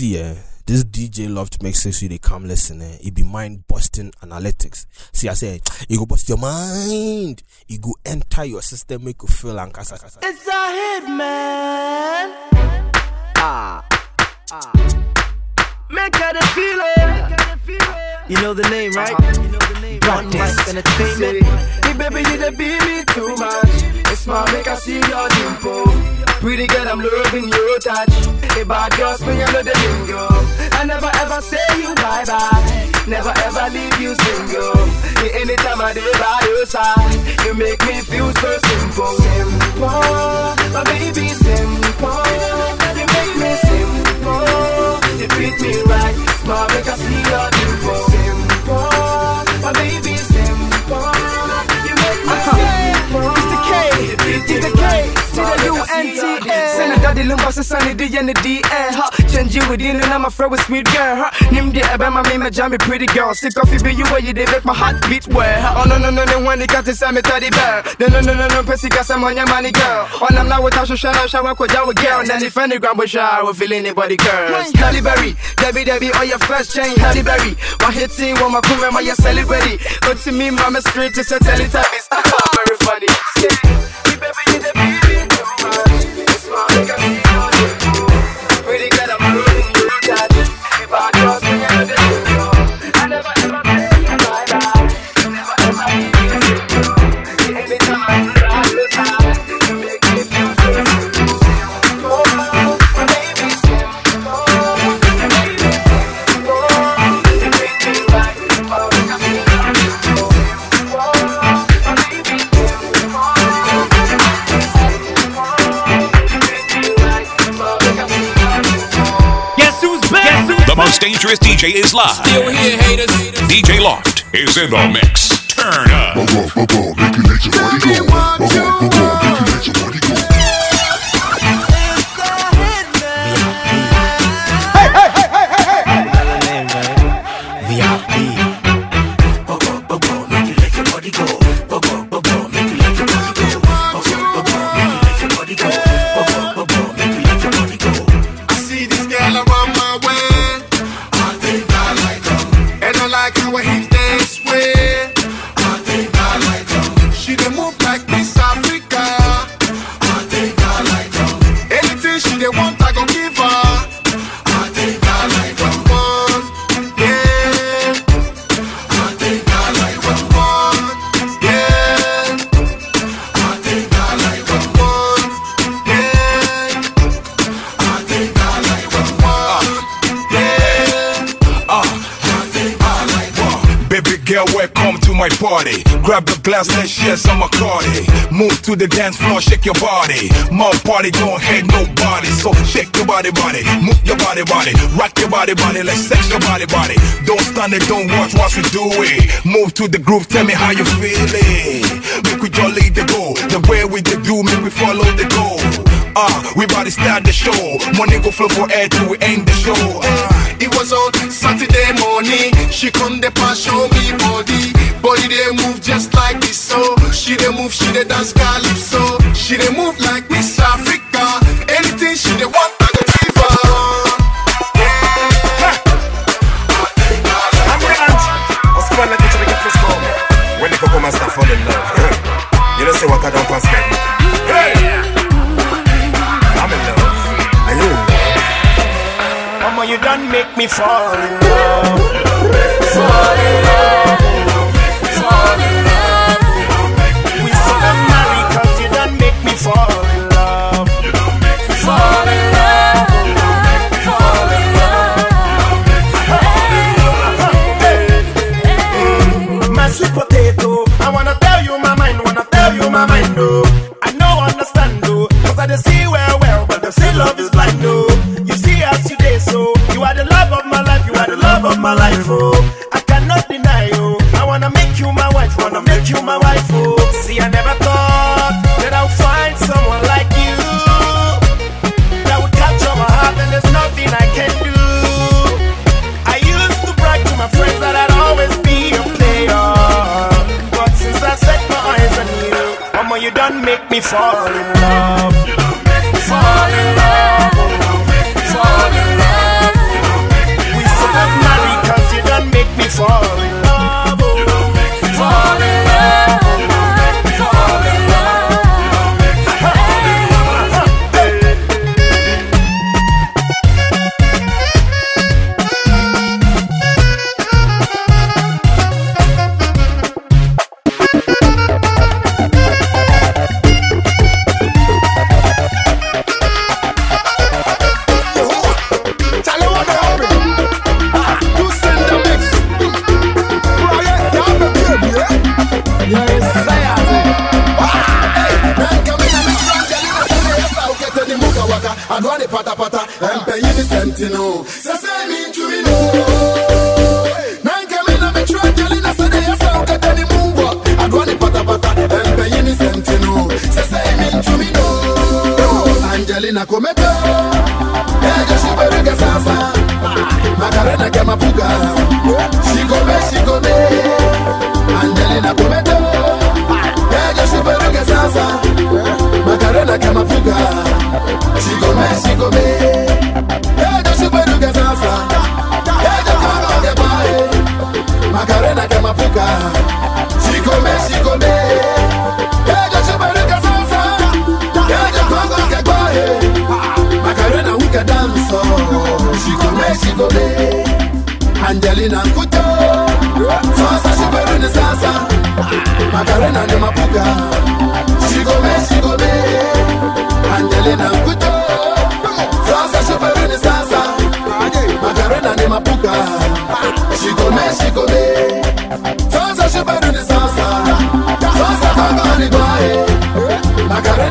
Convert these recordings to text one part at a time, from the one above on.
see, eh, this DJ love to make sense with they come listen, eh, it be mind busting analytics. See, I say, it go bust your mind, it go enter your system, make you feel like It's a hit, man. Ah, ah. Make her the feeling. You know the name, right? You know the name. Practice. Entertainment. Hey, baby, you done beat me too much. It's smart, make I see your dimple. Pretty girl, I'm loving your touch. Hey, bad I know the lingo. I never ever say you bye bye. Never ever leave you single. Yeah, anytime I do by your side, you make me feel so simple. Simple, my baby, simple. You make me simple. You treat me right, smart, make I see your dimple. Simple, my baby, simple. You make me uh-huh. simple. It's the K, it's the K, to the U-N-T-A. Send a daddy lumba se sunny D and the huh? Change you within and I'm a friend with sweet girl, huh? Nim de ebe my me jammy pretty girl. Stick off you be you where you they make my heart beat well. Oh no no no no when you got to say me teddy bear. No no no no no pussy got some on your money girl. On I'm not with a show shower ko jaw girl. Then if any with shower feel anybody girls. Halle Berry, Debbie Debbie or your first chain Halle Berry. One hit team when my crew member you celebrity. But to me mama straight to say Teletubbies. Very funny. Baby you the baby too much. It's my nigga, see most dangerous DJ is live. Still here, haters. DJ Loft is in the mix. Turn up. The dance floor, shake your body. More party, don't hate nobody. So shake your body, body. Move your body, body. Rock your body, body. Let's sex your body, body. Don't stand it, don't watch what we do it. Move to the groove, tell me how you feeling. Make we jolly the go. The way we the do, make we follow the goal. Ah, uh, we about to start the show. Money go flow for air till we end the show. Ah. It was on Saturday morning. She come the pass show me body. Body they move just like this so. She they move, she they dance calypso. She they move like Miss Africa. Anything she they want, I go give her. Yeah. I'm Rant. On se like each other get first come. When the Coco Master fall in love. you know say what I don't pass me. Hey. I'm in love. Are you in love? Mama, you done make me fall in love. Dey see well, well, but they say love is blind,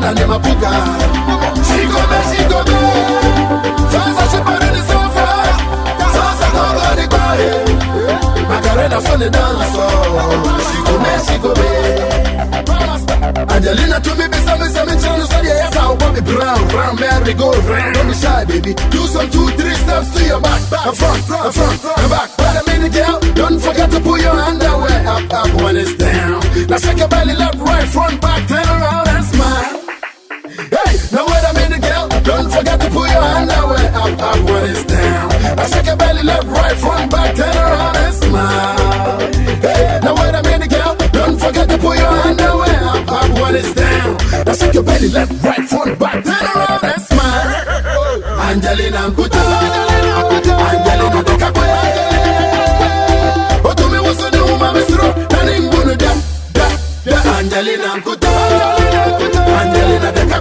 tena nimepiga shikome shikome sasa shepari ni sofa. Sasa gogo ni kwae makarena fone danso. Shikome shikome Angelina to me be some some channel so yeah yes I'll be brown brown Mary go round on the side baby. Do some two three steps to your back back. Front front front back. But I mean girl don't forget to put your underwear up up when it's down. Now shake your belly left right front back turn around. Don't forget to put your hand away up, up when it's down. I shake your belly left, right, front, back, turn around and smile. Hey, now wait a minute, girl. Don't forget to put your hand away up, up when it's down. I shake your belly left, right, front, back, turn around and smile. Angelina Kuta, Angelina Kuta. Otumi wusu ni umamisro, nani mbunu da, da, da. Angelina Kuta, Angelina Kuta.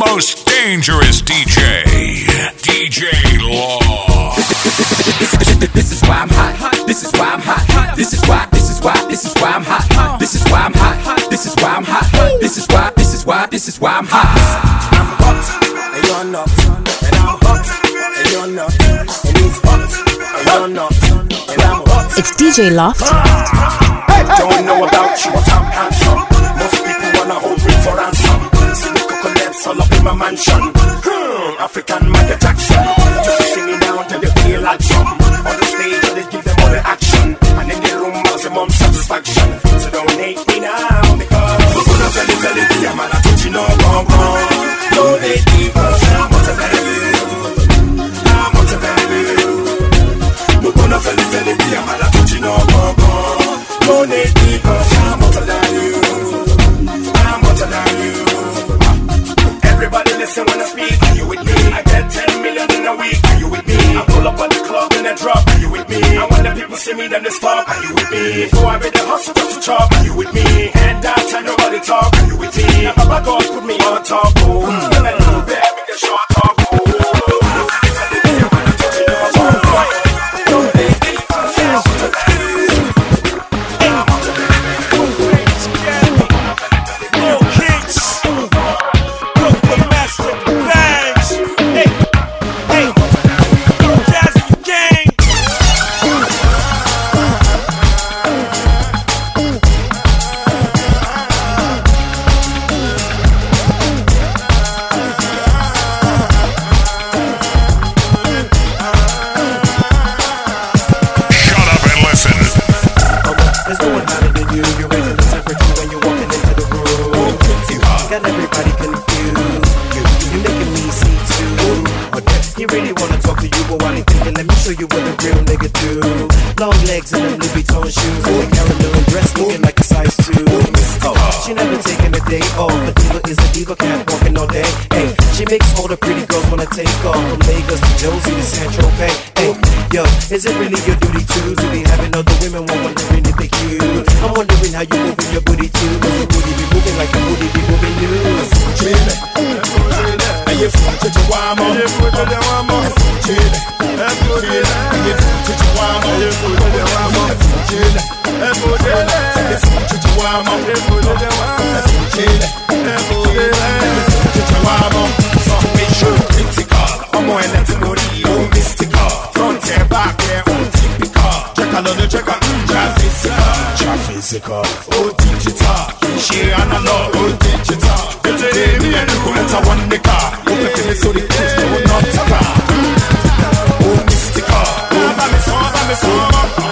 Dangerous DJ, DJ Loft. This is why I'm hot. This is why I'm hot. This is why. This is why. This is why I'm hot. This is why I'm hot. This is why I'm hot. This is why. This is why. This is why I'm hot. I'm hot, and you're not. And I'm hot, and you're not. And he's hot, and you're not. And I'm hot. It's DJ Loft. Don't know about you, but I'm handsome. In my mansion. Hmm, African Michael Jackson. Just singing down to the real like drum. On the stage, just give them all the action. And in the room, maximum satisfaction. So don't hate me now, because we're gonna tell you, tell you, yeah, man, I told you no wrong, wrong. They keep pull up on the club and I drop. Are you with me? And when the people see me, then they stop. Are you with me? Before I the hustle just to chop. Are you with me? And nobody day off. A diva is a diva, can't walking all day. Hey, she makes all the pretty girls wanna take off from Lagos to Jozi to San Tropez. Hey, yo, is it really your duty too to be having other women while wondering if they cute? I'm wondering how you moving your booty too. Cause your booty be moving like your booty be moving you. Aye fute te wamo Aye fute te wamo Aye fute Aye fute Aye fute te wamo Aye fute te wamo Aye fute Aye fute Aye fute te wamo te wamo Aye fute Aye fute Aye fute te wamo Situation critical Ọmọ ẹlẹ́ tí mo rí o mystical Front and back ẹ̀ o typical another check out Tra physical Tra physical O digital Kì í ṣe analog O digital Ètò èmi ẹni kò ẹ̀ta wọn ní ká O pèpè mi sórí cruise o náà tàkà O mystical O bá mi sọ, bá mi sọ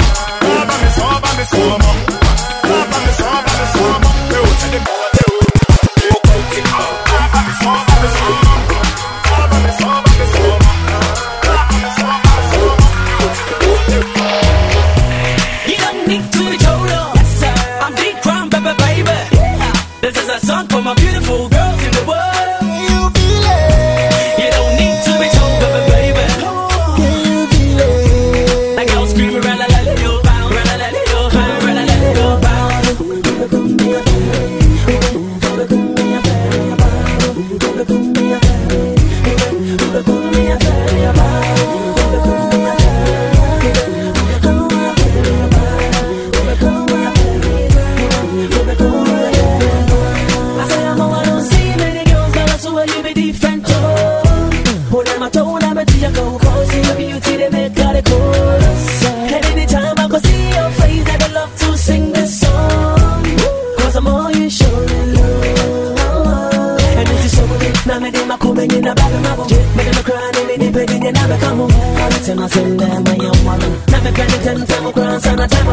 All the time I send them my young woman. Now me cry, ten time I cry, son of time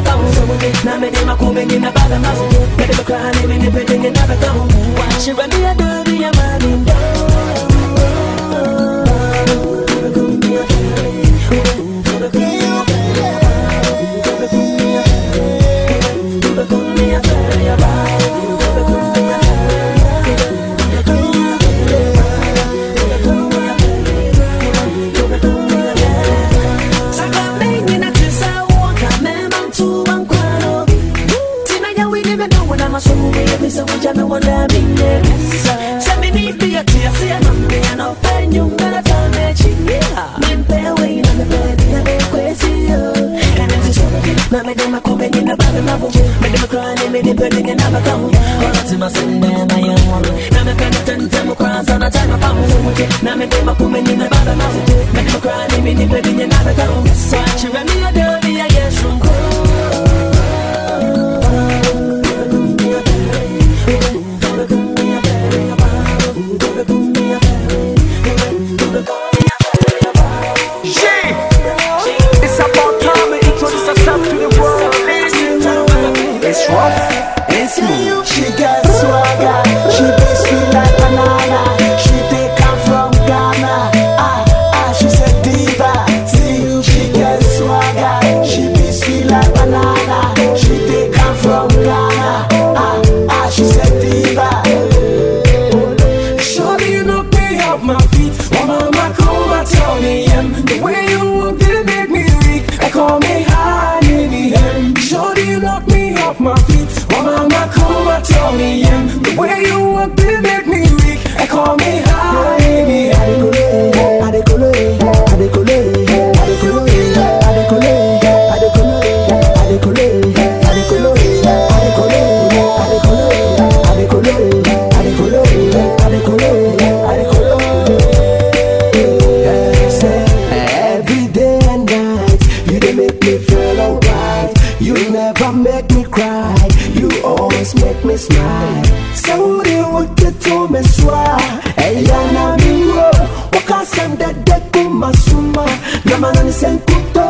never make me cry. You always make me smile. Saudi wote tumeswa. Eya na miwo. Wakasanda deku masuma. Na manani senkuto.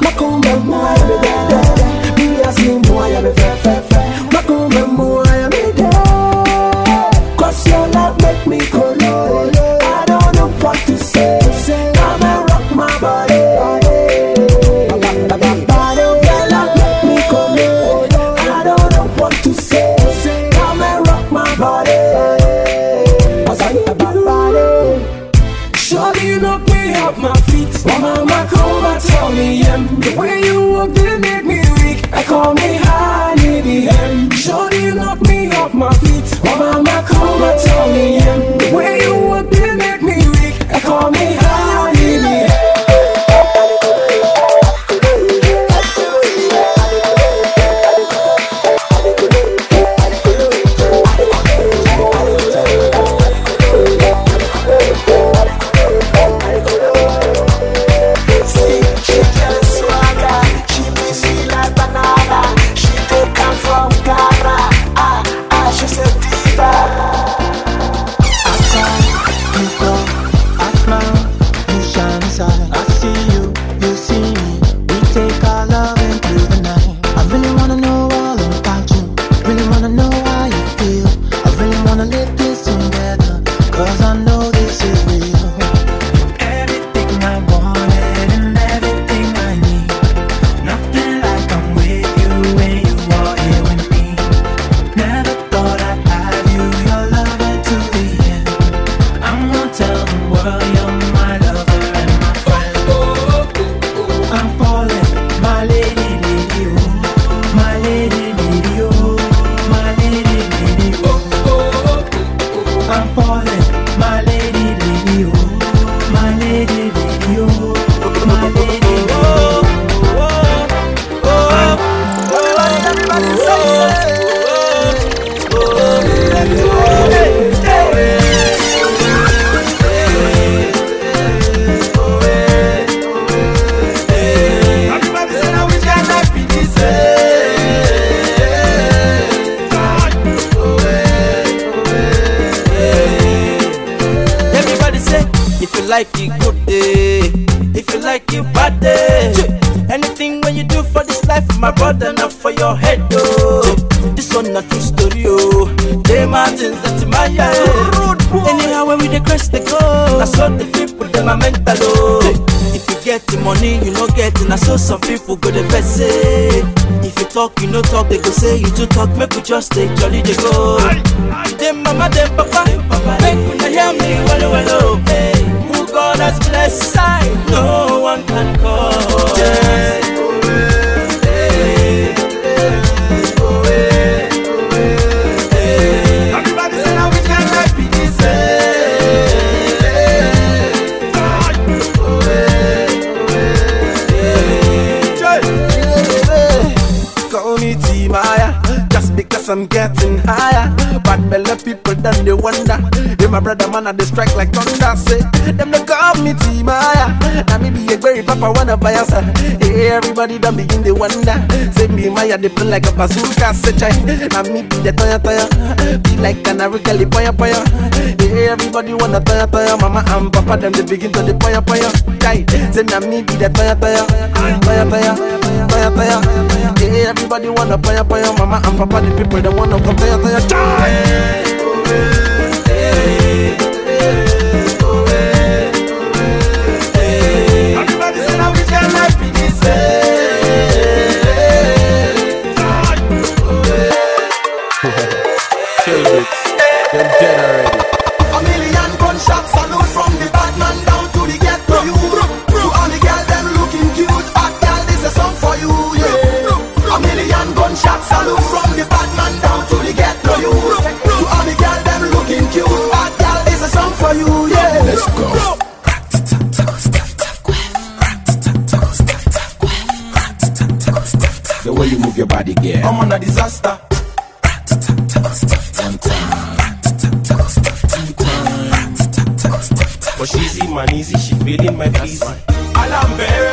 Makumbe moya bebebe. Mimi asimu moya bebebe. Makumbe moya. know some people go dey vex say if you talk you no talk they go say you too talk make we just take jolly dey go. dem mama dem papa dem papa. make una hear me well well eh. who God has blessed I no one can. Cause I'm getting higher. Bad belly people done they wonder. Hey, my brother man, they strike like thunder. Say, them they call me T-Maya. Now me be a very papa wanna buy us. Hey, everybody done begin they wonder. Say me Maya, they play like a bazooka. Say, chai. Now me be the toya toya. Be like canary kelly poya poya. Hey, everybody wanna toya toya. Mama and papa, them they begin to the poya poya. Chai. Say, now me be the toya toya. Toya toya. Toya toya. Everybody wanna poya poya. Mama and papa, the people they wanna go toya toya. Chai. On. But she's in man easy, she feeling my feezy. Alambere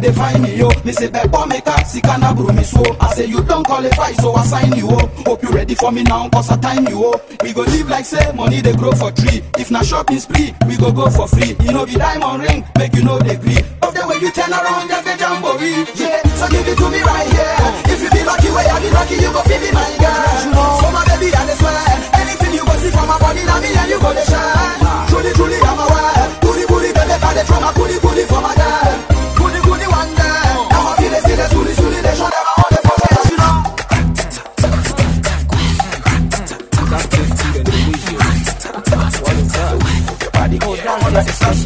You define me yo. Me say Bebo Meka, Sikana Brumi so. I say you don't qualify, so I sign you oh. Hope you ready for me now, cause I time you oh. We go live like say money they grow for tree. If na shopping spree, we go go for free. You know be diamond ring, make you know they gree. Of the way you turn around, just get jamboree. Yeah, so give it to me right here. If you be lucky, way I be lucky, you go feel me my girl. So my baby, I swear, anything you go see from my body, now me and you go to shine. Truly, truly, I'm a wild. Booty, booty, baby, got the trauma, booty, booty for my girl.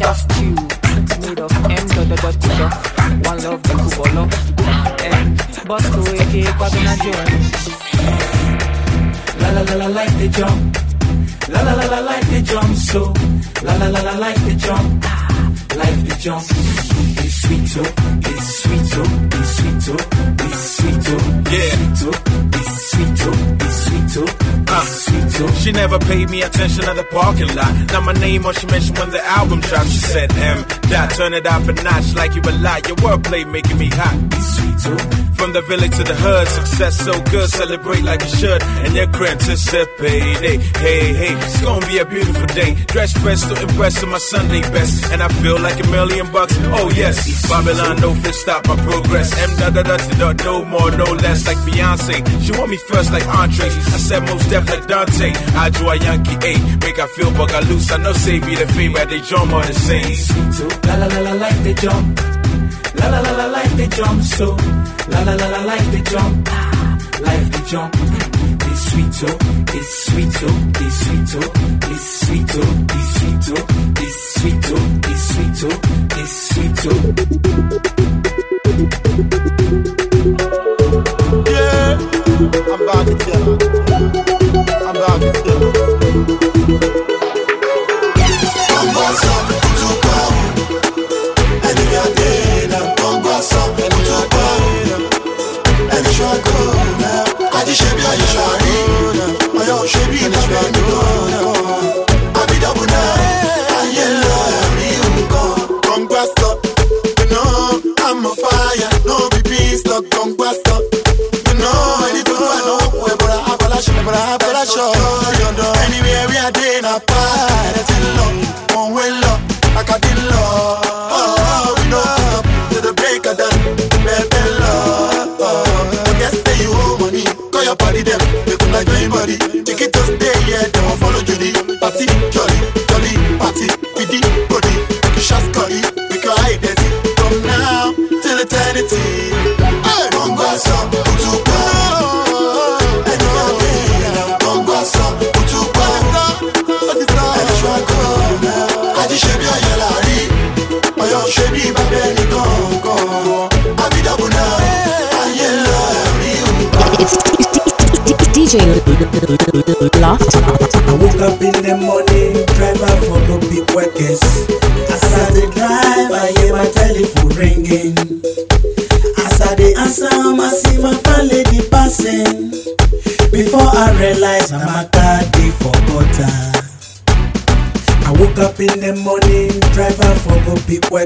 Is stew made of M dot dot dot dot. One love the kubolo. And Bosco aka Kwabena Joe. La la la la like the jump. La la la la like the jump so. La la la la like the jump. Ah, like the jump. It's sweet oh, it's sweet oh, it's sweet oh, it's sweet oh, Yeah. it's sweet oh, it's sweet oh, She never paid me attention at the parking lot. Now my name, all she mentioned when the album dropped. She said, M, dot, turn it up a notch like you a lot. Your wordplay making me hot. Sweet oh. From the village to the hood, success so good, celebrate like you should. And your anticipate, hey, hey, hey, it's gonna be a beautiful day. Dress fresh to impress on my Sunday best. And I feel like a million bucks, oh yes. Babylon, no fit stop my progress. M da da da da no more, no less, like Beyonce. She want me first like. I said most deaf like Dante. I draw a Yankee A, make her feel bug loose. I know say be the favorite, they drum on the same. So la la la la like the jump. La la la la like the jump so. La la la la like the jump. Ah, like the jump. It's sweet oh, it's sweet oh, it's sweet oh, it's sweet oh, it's sweet oh, it's sweet oh, it's sweet oh, it's sweet oh.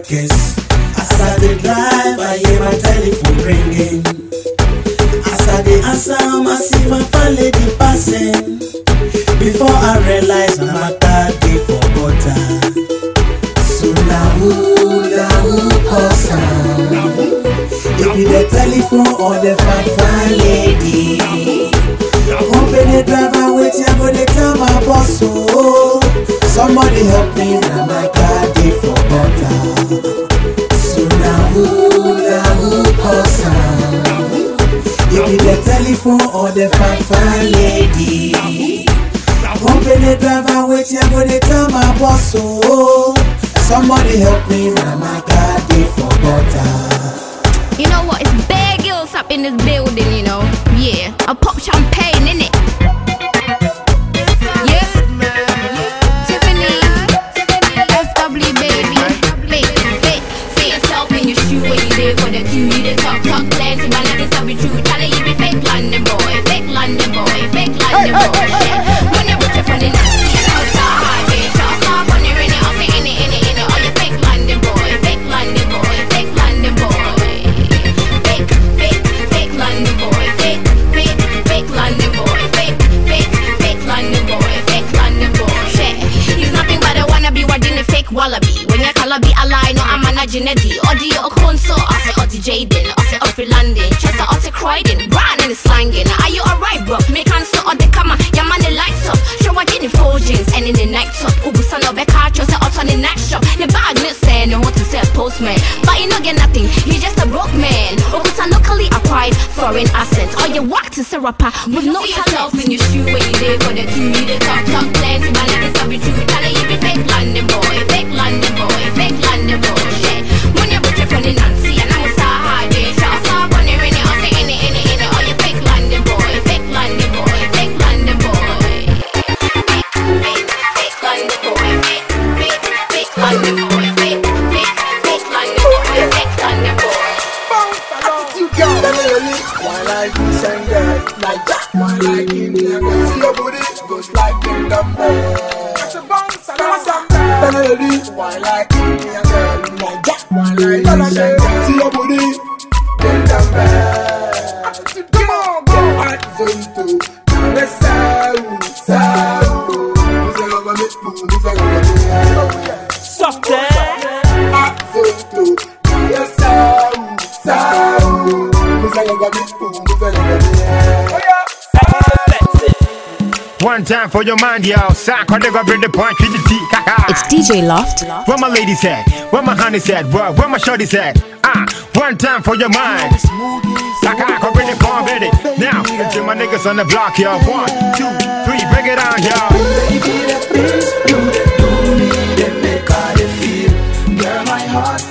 Big why like this and that, like that, why like Indian girl. See your booty goes like in the It's a bounce, melody, why like Indian girl, like that, why like this and that. See your booty in the Attitude, come on, go. At zone two, the sound, sound. This is gonna make you, This is gonna make you, this is gonna make you. One time for your mind, yo. Sack, when they go bring the point, treat the tea. It's DJ Loft. Where my ladies at? Where my honeys at? Where, where my shorties at? Ah, one time for your mind. Sack, I go bring the point, ready. Now, to my niggas on the block, yo. One, two, three, break it down, yo. Baby, the things you dey do me, they make I feel. Girl, my heart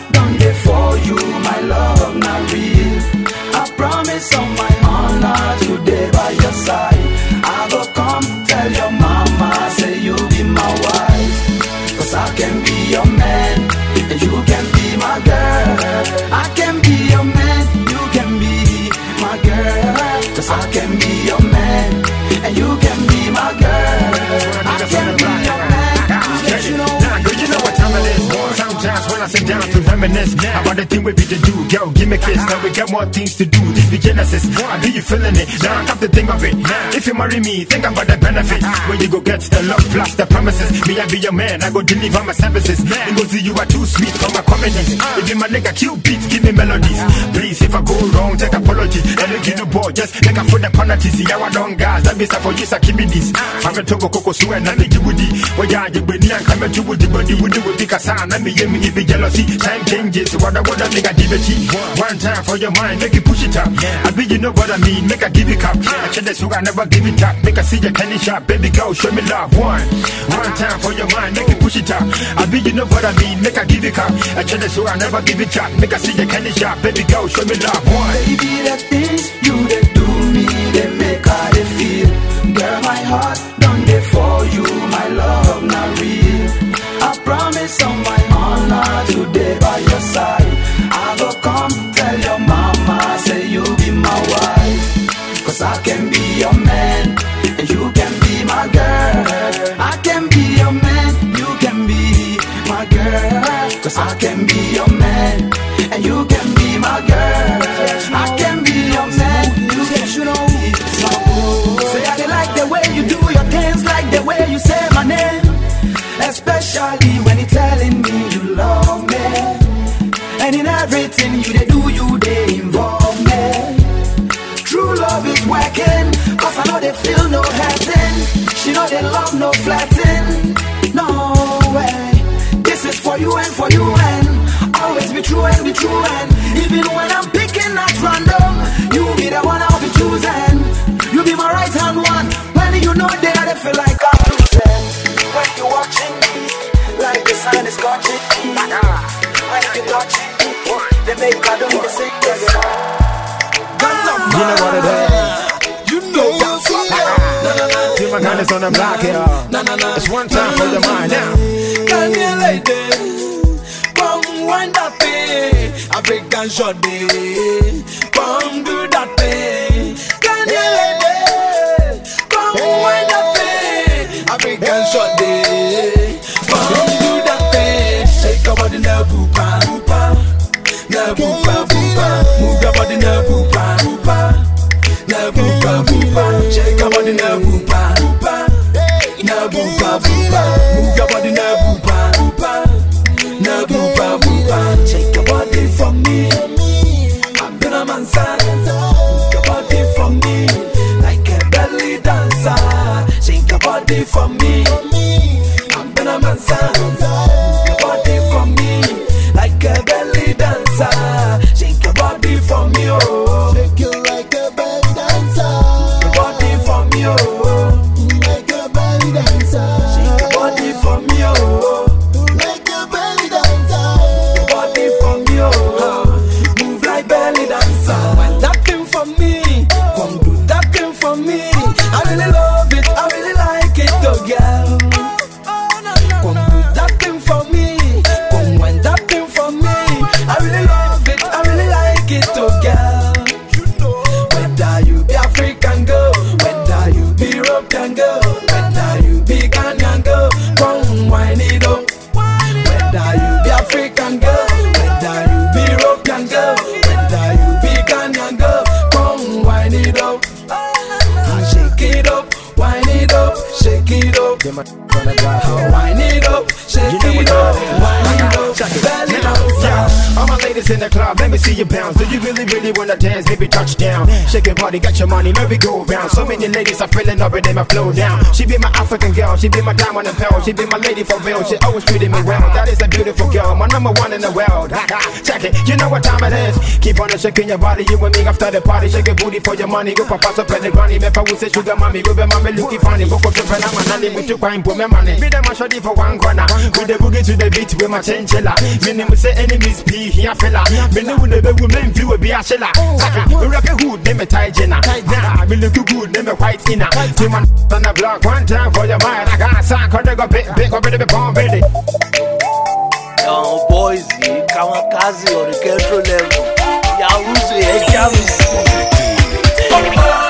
to reminisce about the thing we be to do, girl, give me kiss. Now we got more things to do. This be Genesis. I be you feeling it. Now I come to think of it. If you marry me, think about the benefit. Where you go get the love plus the promises. Me, I be your man. I go deliver my services. It go see you are too sweet for my comedies. If you my nigga cute beats, give me melodies. Please, if I go wrong, take apologies. And look the ball, just make a foot the penalty. See I don't gas. That be for you, so sa kimi this. I'm a togo coco sue and I'm a jibudi. Where you be and come to woody, but you would do with the because I'm a me, be jealousy. Time changes. What I want to make a give it One time for your mind, make it push it up. I be you know what I mean, make a give it up. I said this, I never give it up. Make a see your candy shop, baby girl, show me love. One, one time for your mind, make it push it up. I be you know what I mean, make a give it up. Uh, I said this, I never give it up. Make a see your candy shop, baby girl, show me love. One. Baby, the things you dey do me, they make I dey feel. Girl, my heart make I don't even sing the song. You know what it is. You know what's up. You my kindness on the block here. It's one time for your mind now. Lady come wind thing? African shot day. Body, got your money, let me go round. So many ladies are feeling up and they my flow down. She be my African girl, she be my diamond and pearl, she be my lady for real. She always treating me well. That is a beautiful girl, my number one in the world. Ha, ha. Check it, you know what time it is. Keep on shaking your body, you and me after the party. Shake your booty for your money. Go for pass up the granny. Me for we say sugar mommy, go be mommy looking funny. Go for tripping, I'm a nanny, with two pine, put me money. Be them a shoddy for one corner. With the boogie to the beat with my chinchilla. Me name say enemies be here fella. Me know when the big women view be a shella. Saka, we rock a hood, name a tie jenna. Nah, me look good, name a white inner. Two man on the block, one time for your mind. I got a sack, on the go big, big, go big, bomb, baby. àwọn boys yìí káwọn káàsì ọ̀rẹ́kẹ́ tó lẹ́wọ̀n yahoo ẹ̀ já mi sí i.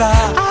Ah.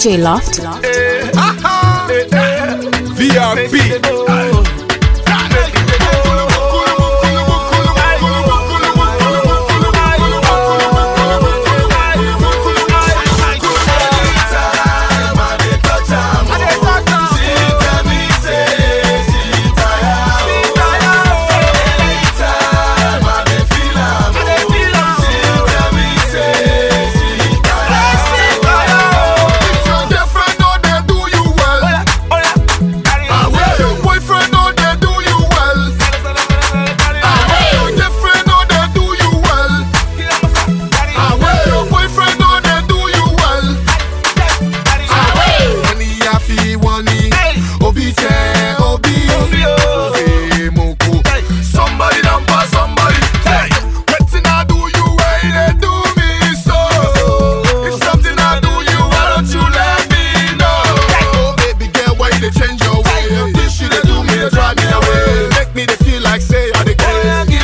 DJ Loft. are the king.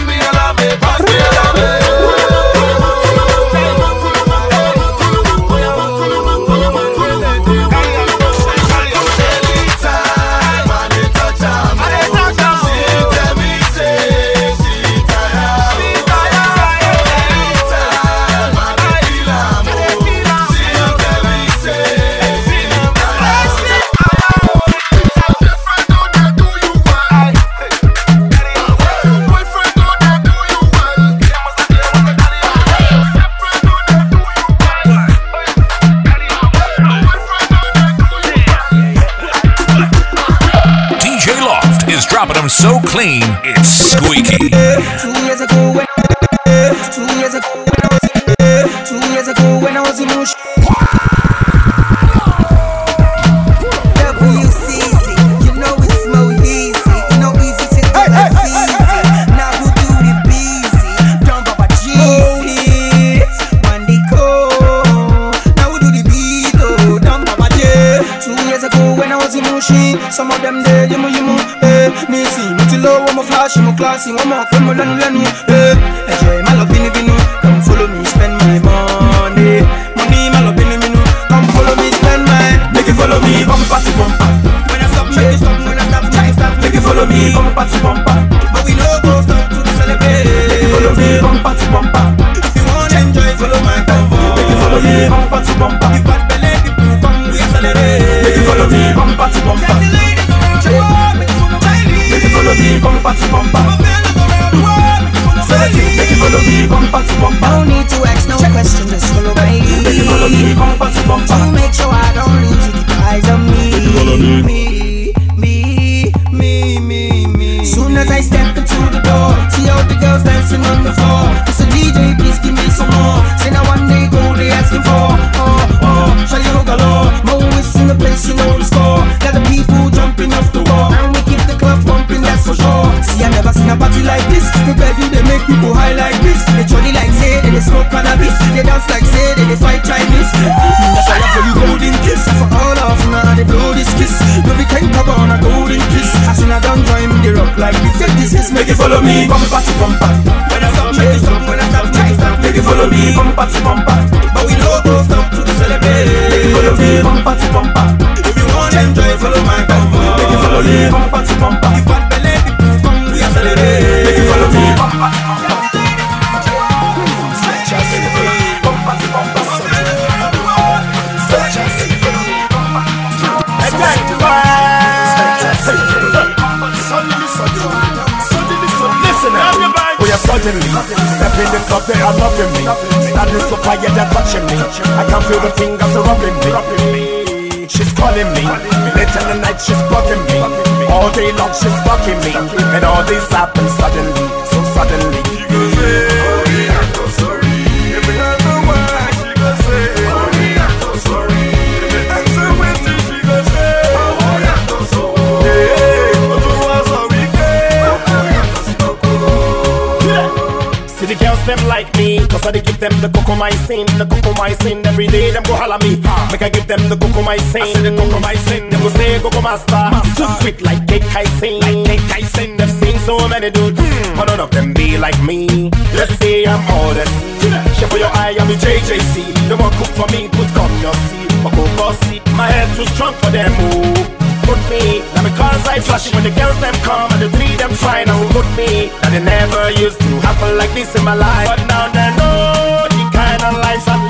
classy, one more, my more, one more, In a party like this, the baby they make people high like this. They jolly like say, they, they smoke cannabis. They dance like say, they, they fight Chinese. That's why I for you golden kiss. And for all of now they blow this kiss. No we can cover on a golden kiss. As soon as I don't join me, they rock like this. Take this is make it follow me. Come party bumper. When I stop, make it stop. When I stop, make it stop. Make it follow me. Come party bumper. But we no go stop to celebrate. Make it follow me. Come party bumper. If you want to enjoy, follow my convoy. Make it follow me. Come party bumper. If Suddenly step in the club, they are loving me. Standing so quiet, they're touching me. I can feel the fingers rubbing me. She's calling me. Late in the night, she's bugging me. All day long, she's fucking me. And all this happens suddenly, so suddenly. Like me, cause I dey give them the cocoa mycin, the cocoa mycin. Every day them go holla me, make I give them the cocoa mycin. I say the cocoa mycin, them go say cocoa master. Too sweet like cake icing, like cake icing. They've seen so many dudes, hmm. but none of them be like me. Let's say I'm honest. Chef for your eye, I'm the JJC. They want cook for me, put come your seat, My go bossy. My head too strong for them, ooh. Put me, now because I flash it when the girls them come and the three them try. Now put me. Now they never used to happen like this in my life, but now they know the kind of life I'm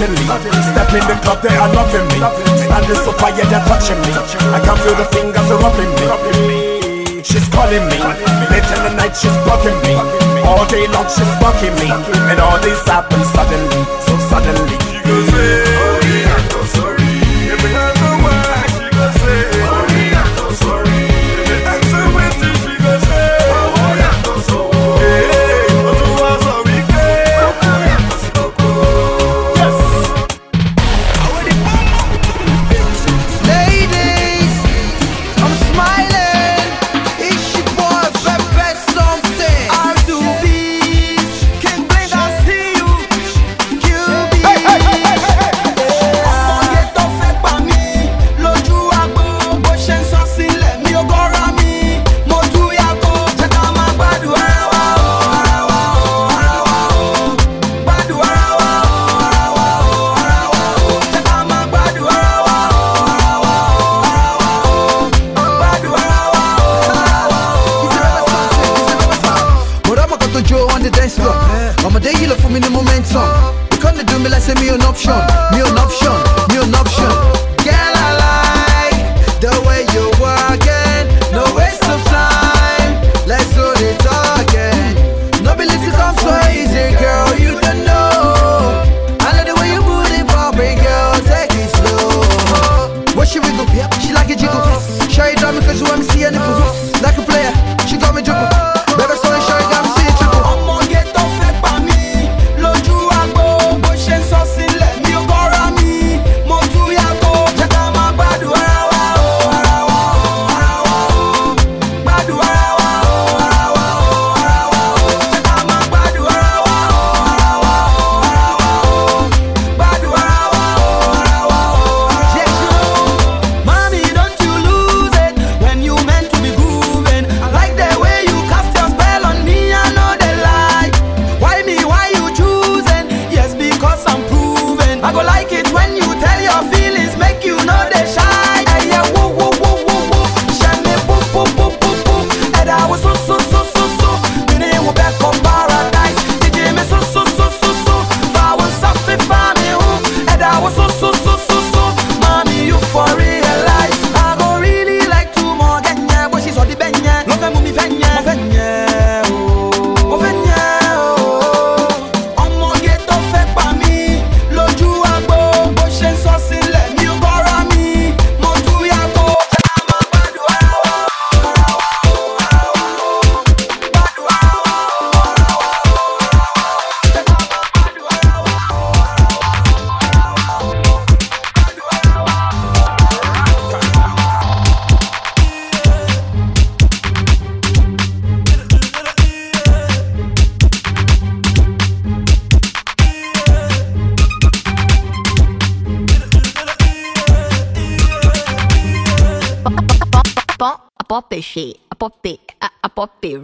Suddenly step in the club, they are loving me. Standing so quiet, they're touching me. I can feel the fingers rubbing me. She's calling me. Late in the night, she's bugging me. All day long, she's fucking me. And all this happens suddenly, so suddenly. I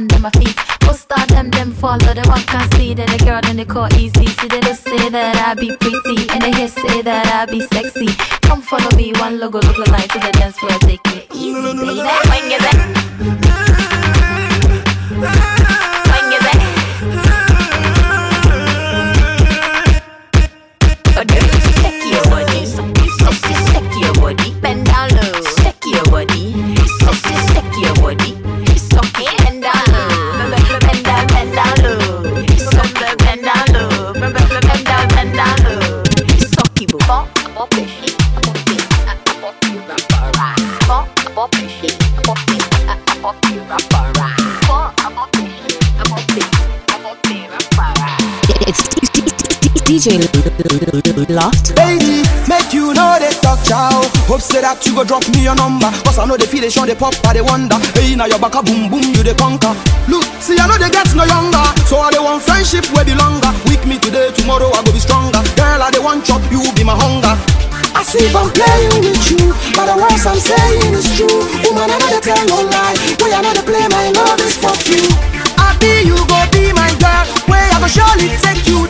under my feet. Most of them them follow the one can see that the girl in the call easy. See they say that I be pretty and they hear say that I be sexy. Come follow me, one logo look alike to the dance floor, take it easy, baby. When you say. Shake your body, shake bend down low. Shake your body, shake your body, DJ Loft. Baby, make you know they talk chow. Hope say that you go drop me your number. Cause I know they feel they show they pop, but they wonder. Hey, now your back a boom boom, you they conquer. Look, see, I know they get no younger. So I they want friendship where be longer. Weak me today, tomorrow I go be stronger. Girl, I they want chop, you be my hunger. I see if I'm playing with you, but the words I'm saying is true. Woman, I know they tell no lie. Way I know they play my love is for you. I be you, go be my girl. Way I go surely take you there.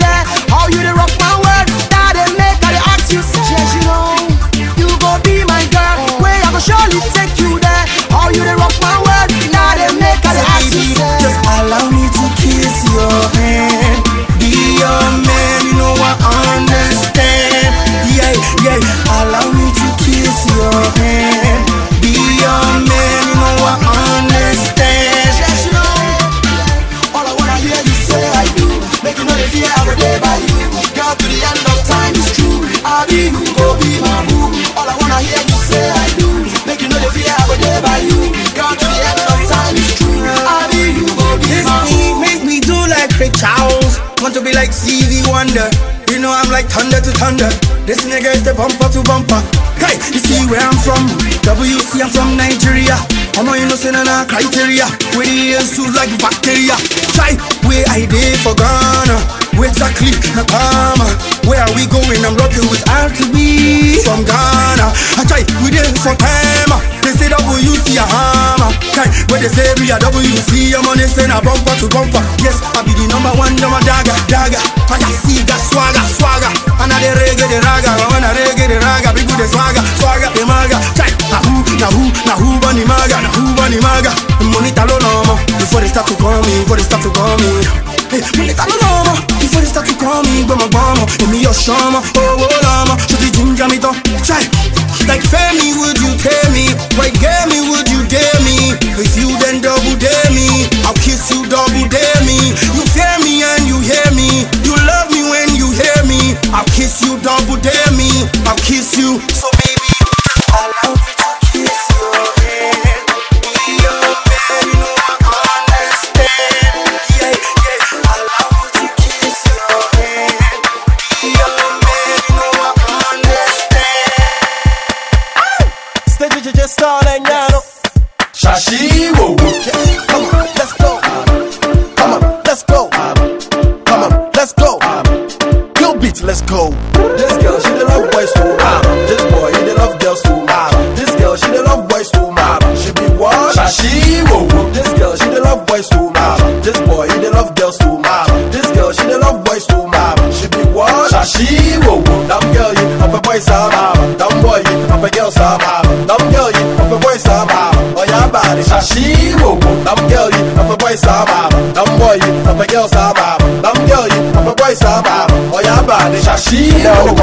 How you they rock my world? That they make, I they ask you, say, yes, you know. You go be my girl. Oh. Way I go surely take you there. How you they rock my world? Want to be like Stevie Wonder. You know I'm like thunder to thunder. This nigga is the bumper to bumper. Hey, you see where I'm from? WC, I'm from Nigeria. I'm on you know saying na criteria. Where the ears like bacteria. Try where I did for Ghana. Where exactly Nakama? Where are we going? I'm rocking with R2Bees from Ghana. I try we did for time. Say WC a ah, hammer. Kai, where they say we are WC, on this and a bumper to bumper. Yes, I be the number one, number dagger, dagger. I see that swagger, swagger. And I the reggae, the raga. When oh, I reggae, the raga, people the swagger, swagger, the maga. Chai, na who, na who, na who, bunny maga, na who, bunny maga. Money talo no before they start to call me, before they start to call me. Hey, money talo no before they start to call me, gbọmọ gbọmọ, èmi yọ sọmọ, owó lọmọ,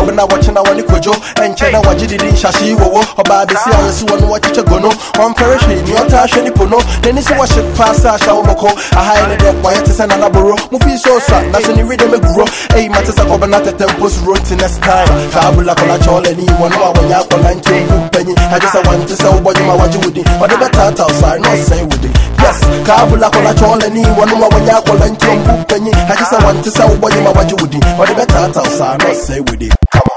ɔbɛ na wɔkye na wɔne kwadwo ɛnkyɛ na wagye didi nhyɛhye yi wɔwɔ ɔbaa bɛsi a yɛsi wɔ no wɔkyekyɛ go no ɔmfɛre hwee ne ɔtaa hwɛ ne po no n'ani sɛ wɔhye paa sɛ ahyɛ wo mɔkɔ ahae ne dɛ wɔyɛ te sɛ nanaboro mu fii sɛ ɔsa na sɛ ne wedɛ mɛgurɔ ɛyi mate sɛ kɔbɛ na tɛtɛ mpo suro nti next time. Kaabula kɔlakyɛ ɔlani wɔ no a wɔnyɛ akɔla nkyɛ mu panyin agye sɛ wɔnte sɛ wobɔdwoma wagye wo din ɔde bɛtaataw sare na ɔsɛe wo din yes. Kabula kola chole ni wanuma wanya kola nchombu penyi hakisa wantisa ubonye mawajudi odibeta hata usano say with it come on.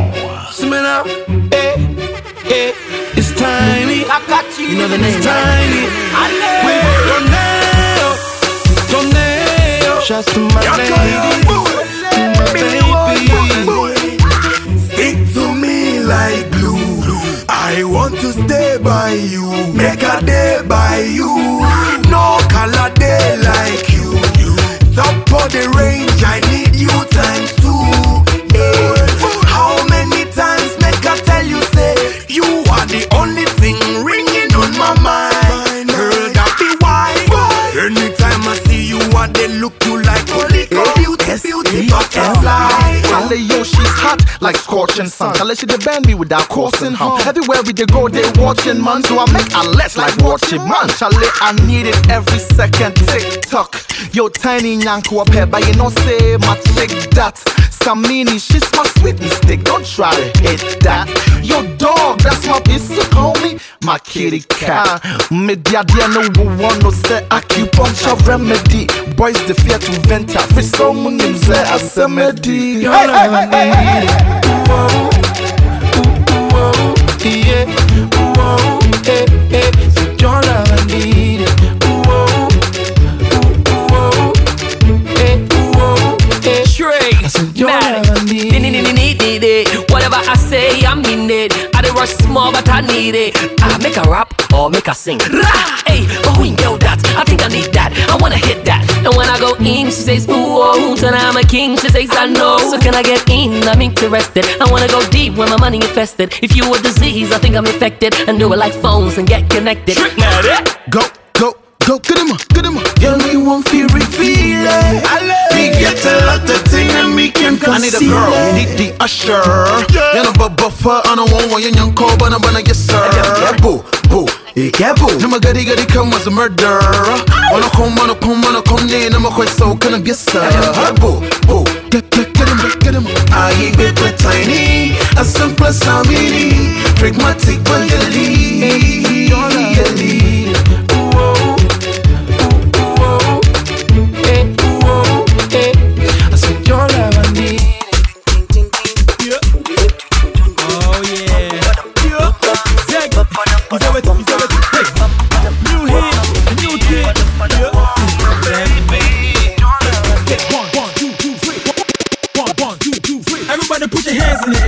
It's time. to the band me without causing harm. Everywhere we go, they watching man, so I make a less like watching man. Charlie, I need it every second. Tick tock, yo tiny nyanko up here, but you know say my trick. that. Samini, she's my sweet mistake. Don't try to hit that. Yo dog, that's my pizza, homie. My kitty cat. Media, dear, no one no say acupuncture remedy. Boys, the fear to venture. so someone, say a remedy. Hey, hey, hey, hey, hey, hey. More, but I need it. I make a rap or make a sing. Rah! Hey, but who ain't get that? I think I need that. I wanna hit that. And when I go in, she says, ooh, oh, then I'm a king. She says, I know. So can I get in? I'm interested. I wanna go deep when my money infested. If you a disease, I think I'm infected. And do it like phones and get connected. Go, go, go, get him up, get him up. Girl, me want feel reveal it. Get a lot of things and me can I need a girl, it. need the usher. You know, but buffer, I don't want one, young call, but I'm gonna get sir. Boo, boo, it get boo. No, my goody goody come as a murderer. Wanna come, wanna come, wanna come, I'm a quite so can I get sir. Boo, boo, get, get, get him, get him. I be tiny, a simple samini, pragmatic but yelly, yelly.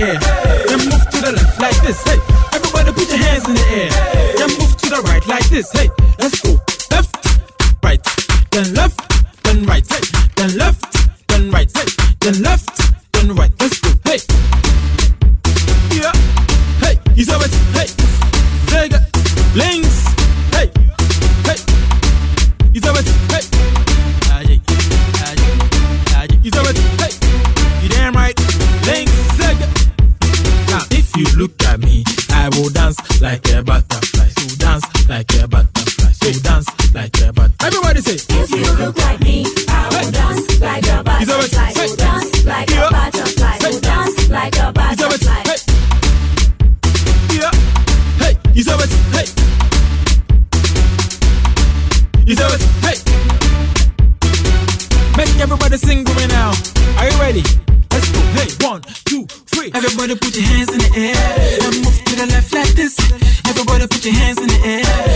Air and move to the left like this. Hey, everybody put your hands in the air and move to the right like this. Hey, let's go. Left, right, then left, then right. Hey, then left, then right. Hey, then left, then right. Let's go. Hey. I will dance like a butterfly. So dance like a butterfly. So dance like a butterfly. Everybody say. If you look like me, I will dance like a butterfly. So dance like a butterfly. So dance like a butterfly. Yeah. Hey, you saw it. Hey. You saw it. Hey. Make everybody sing with me now. Are you ready? Let's go. Hey, one, two, three. Everybody put your hands in the air your hands in the air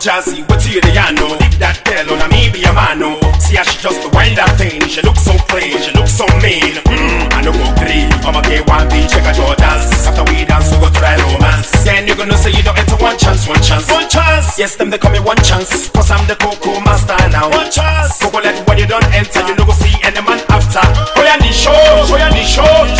Jazzy, what you the know? Leave that girl on a me be a man, no. See how she just wind that thing. She look so plain, she look so mean. Mmm, I no go agree. I'ma get one beat, check out your dance. After we dance, we go try romance. Then you gonna say you don't enter one chance, one chance, one chance. Yes, them they call me one chance. Cause I'm the cocoa master now. One chance. Coco let when you don't enter, you no go see any man after. nisho, oya nisho, shorty kalonibe,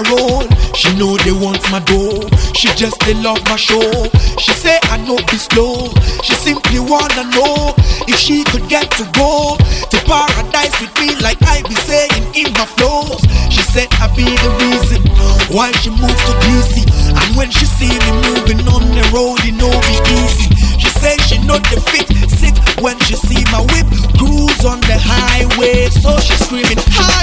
She know they want my dough. She just they love my show. She say I know be slow. She simply wanna know if she could get to go to paradise with me like I be saying in my flows. She said I be the reason why she moves to greasy. And when she see me moving on the road, it know be easy. She say she not the fit sit when she see my whip cruise on the highway. So she screaming, Hi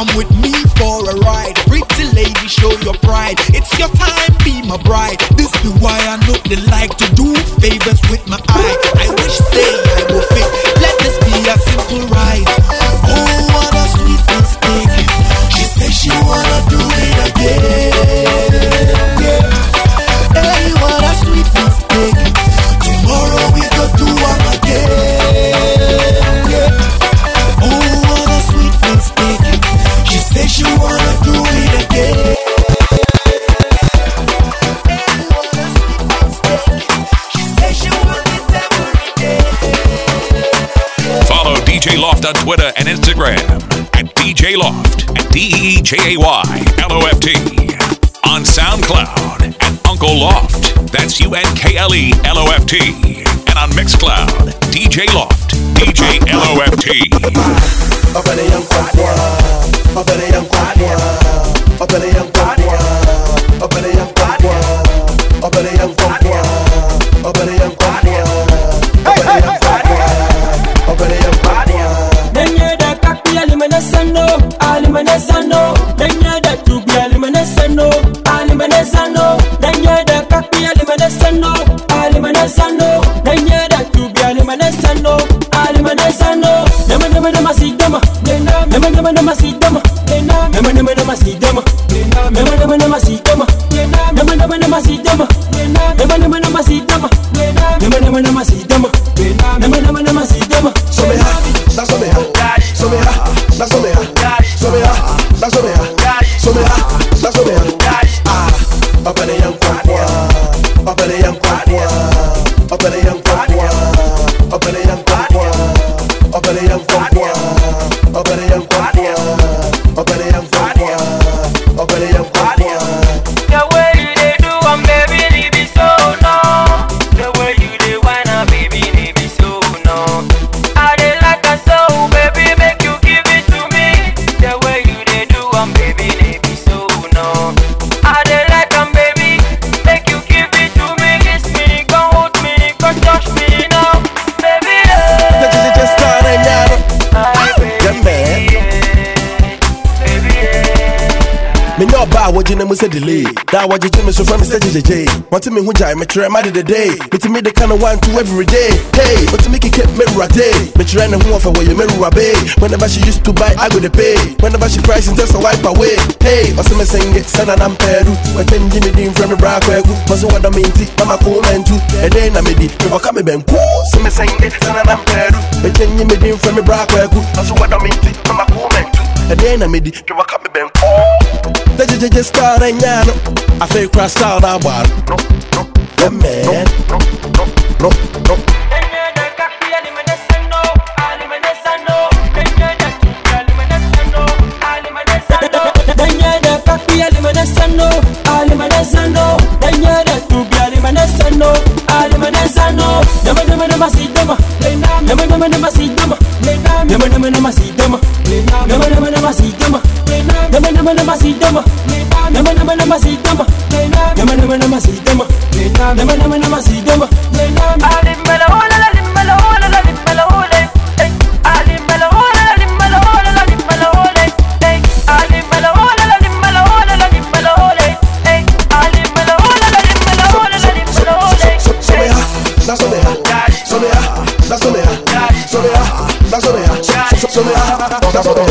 Come with me for a ride. Pretty lady, show your pride. It's your time, be my bride. This be why I know they like to do favors with my eye. I wish say E E J A Y L O F T. On SoundCloud at Unkle Loft. That's U N K L E L O F T. And on Mixcloud, DJ Loft, DJ L O F T. Me know about what you know, say delay. That what you me so from Mr. JJ. Want to me who jai me try my the day. Me to me the kind of one to every day. Hey, but to make it keep me day. Me try and who for where you me bay. Whenever she used to buy, I go to pay. Whenever she and just a wipe away. Hey, what's me saying it? Sana nam peru. When ten Jimmy Dean from the bra kwegu. What's what I mean? Mama cool man too. And then I made it. Me walk me ben cool. So me saying it. Sana nam peru. When ten Jimmy Dean from the bra kwegu. What's what I mean? Mama cool too. And then i na medi dwamaka me bɛnkɔ na gyegyegye star na nyaa no afei kora star no abaa no ɛmɛn no no Alimanazano, Alimanazano, Danyada to be Alimanazano, Alimanazano, Namanamasi Dama, Lena, Namanamasi Dama, Lena, Namanamasi Dama, Lena, Namanamasi Dama, Lena, nama nama si dama Nama nama nama si dama Nama nama nama si dama Nama nama nama si dama Alimbala ola la limbala ola la limbala ole Ey, Alimbala ola la limbala ola la limbala ole Ey, Alimbala ola la limbala ola la limbala ole Ey, Alimbala ola la limbala ola la limbala ole That's what they have. So they are. That's what they have. So they